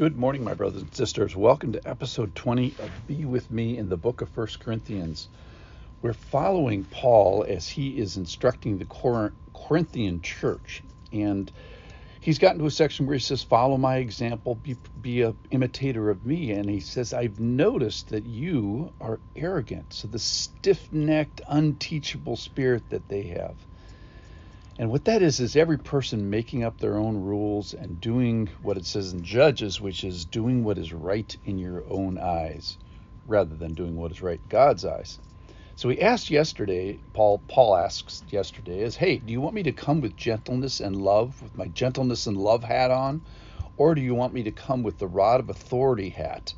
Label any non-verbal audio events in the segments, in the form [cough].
Good morning, my brothers and sisters. Welcome to episode 20 of Be With Me in the book of First Corinthians. We're following Paul as he is instructing the Corinthian church. And he's gotten to a section where he says, Follow my example, be, be an imitator of me. And he says, I've noticed that you are arrogant. So the stiff necked, unteachable spirit that they have. And what that is, is every person making up their own rules and doing what it says in Judges, which is doing what is right in your own eyes rather than doing what is right in God's eyes. So he asked yesterday, Paul Paul asks yesterday is, "Hey, do you want me to come with gentleness and love with my gentleness and love hat on, or do you want me to come with the rod of authority hat?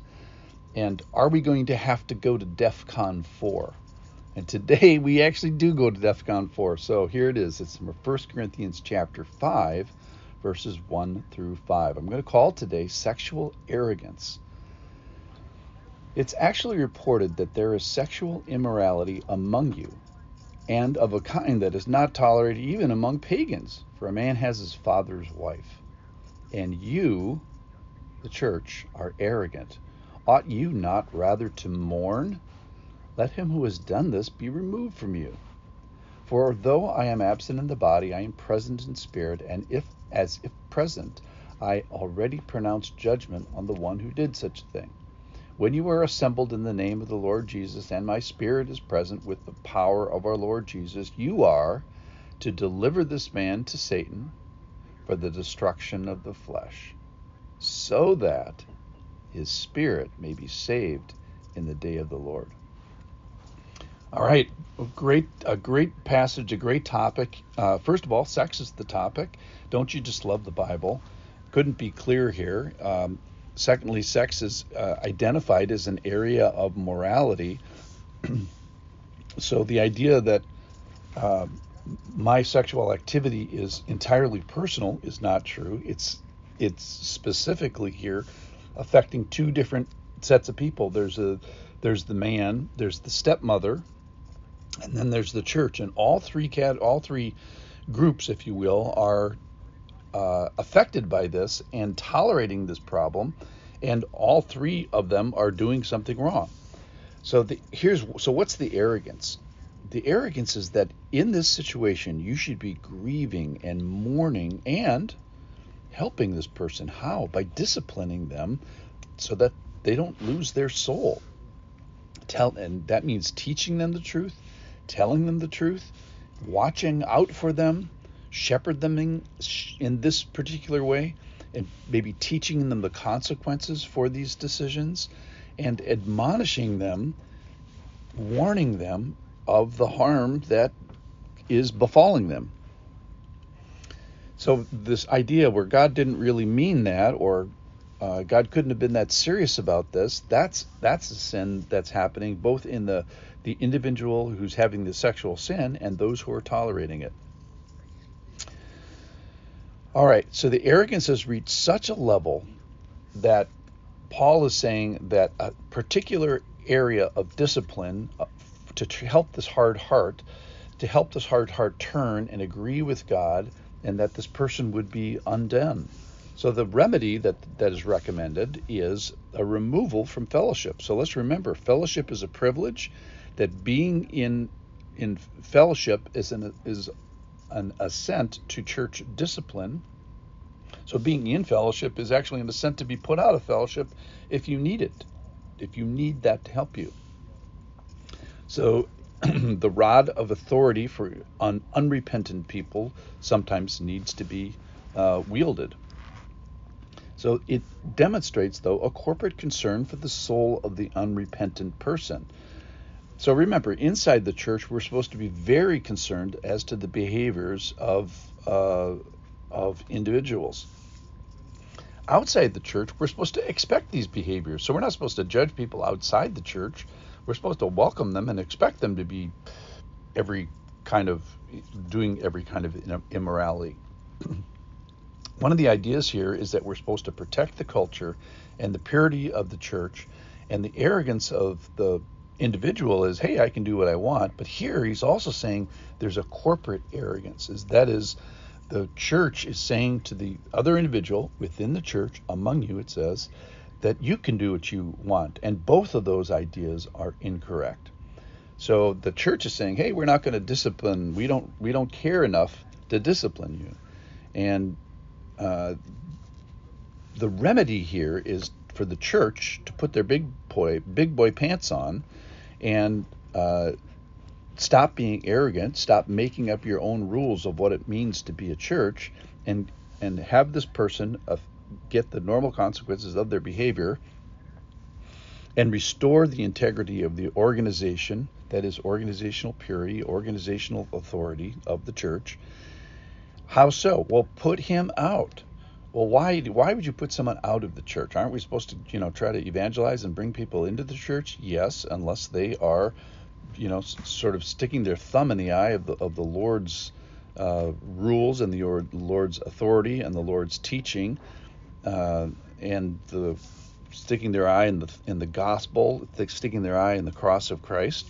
And are we going to have to go to DEFCON 4?" And today we actually do go to DEFCON 4. So here it is. It's from 1 Corinthians chapter 5, verses 1 through 5. I'm going to call today sexual arrogance. It's actually reported that there is sexual immorality among you, and of a kind that is not tolerated even among pagans, for a man has his father's wife. And you, the church, are arrogant. Ought you not rather to mourn? Let him who has done this be removed from you. For though I am absent in the body, I am present in spirit, and if as if present, I already pronounced judgment on the one who did such a thing. When you are assembled in the name of the Lord Jesus, and my spirit is present with the power of our Lord Jesus, you are to deliver this man to Satan for the destruction of the flesh, so that his spirit may be saved in the day of the Lord. All right, great, a great passage, a great topic. Uh, first of all, sex is the topic. Don't you just love the Bible? Couldn't be clear here. Um, secondly, sex is uh, identified as an area of morality. [clears throat] so the idea that uh, my sexual activity is entirely personal is not true. It's it's specifically here affecting two different sets of people. There's a there's the man, there's the stepmother, and then there's the church, and all three cat, all three groups, if you will, are uh, affected by this and tolerating this problem, and all three of them are doing something wrong. So the, here's so what's the arrogance? The arrogance is that in this situation you should be grieving and mourning and helping this person. How? By disciplining them so that they don't lose their soul. Tell and that means teaching them the truth, telling them the truth, watching out for them, shepherd them in, in this particular way, and maybe teaching them the consequences for these decisions, and admonishing them, warning them of the harm that is befalling them. So, this idea where God didn't really mean that, or uh, God couldn't have been that serious about this. That's that's a sin that's happening both in the the individual who's having the sexual sin and those who are tolerating it. All right, so the arrogance has reached such a level that Paul is saying that a particular area of discipline uh, to help this hard heart, to help this hard heart turn and agree with God, and that this person would be undone. So the remedy that that is recommended is a removal from fellowship. So let's remember, fellowship is a privilege. That being in in fellowship is an is an assent to church discipline. So being in fellowship is actually an assent to be put out of fellowship if you need it, if you need that to help you. So [clears throat] the rod of authority for un, unrepentant people sometimes needs to be uh, wielded. So it demonstrates, though, a corporate concern for the soul of the unrepentant person. So remember, inside the church, we're supposed to be very concerned as to the behaviors of uh, of individuals. Outside the church, we're supposed to expect these behaviors. So we're not supposed to judge people outside the church. We're supposed to welcome them and expect them to be every kind of doing every kind of immorality. [clears throat] One of the ideas here is that we're supposed to protect the culture and the purity of the church, and the arrogance of the individual is, hey, I can do what I want. But here he's also saying there's a corporate arrogance, is that is The church is saying to the other individual within the church, among you, it says, that you can do what you want. And both of those ideas are incorrect. So the church is saying, "Hey, we're not going to discipline. We don't. We don't care enough to discipline you." And uh, the remedy here is for the church to put their big boy big boy pants on and uh, stop being arrogant, stop making up your own rules of what it means to be a church, and and have this person uh, get the normal consequences of their behavior and restore the integrity of the organization that is organizational purity organizational authority of the church how so well put him out well, why why would you put someone out of the church? Aren't we supposed to, you know, try to evangelize and bring people into the church? Yes, unless they are, you know, sort of sticking their thumb in the eye of the of the Lord's uh, rules and the Lord's authority and the Lord's teaching, uh, and the sticking their eye in the in the gospel, sticking their eye in the cross of Christ.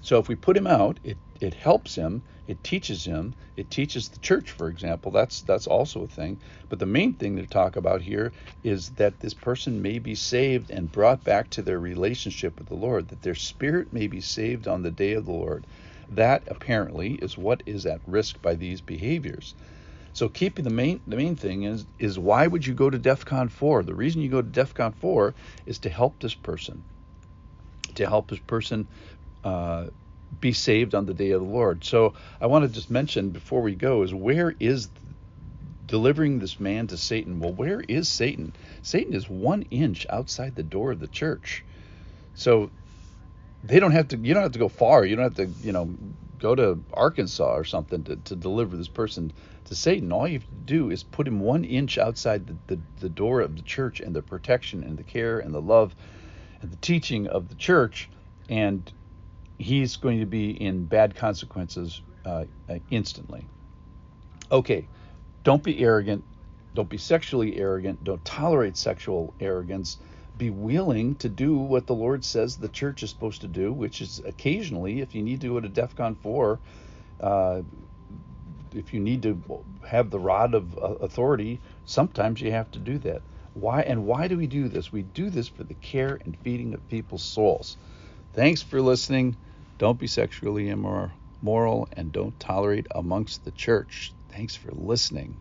So if we put him out, it it helps him it teaches him it teaches the church for example. That's that's also a thing. But the main thing to talk about here is that this person may be saved and brought back to their relationship with the lord that their spirit may be saved on the day of the lord. That apparently is what is at risk by these behaviors. So keeping the main the main thing is is why would you go to DEFCON 4? The reason you go to DEFCON 4 is to help this person, to help this person uh, be saved on the day of the Lord. So I want to just mention before we go is where is delivering this man to Satan? Well, where is Satan? Satan is one inch outside the door of the church. So they don't have to you don't have to go far. You don't have to, you know, go to Arkansas or something to, to deliver this person to Satan. All you have to do is put him one inch outside the, the, the door of the church and the protection and the care and the love and the teaching of the church and he's going to be in bad consequences uh, uh, instantly. Okay, don't be arrogant. Don't be sexually arrogant. Don't tolerate sexual arrogance. Be willing to do what the Lord says the church is supposed to do, which is occasionally, if you need to go to DEFCON 4, uh, if you need to have the rod of uh, authority, sometimes you have to do that. Why and why do we do this? We do this for the care and feeding of people's souls. Thanks for listening. Don't be sexually immoral and don't tolerate amongst the church. Thanks for listening.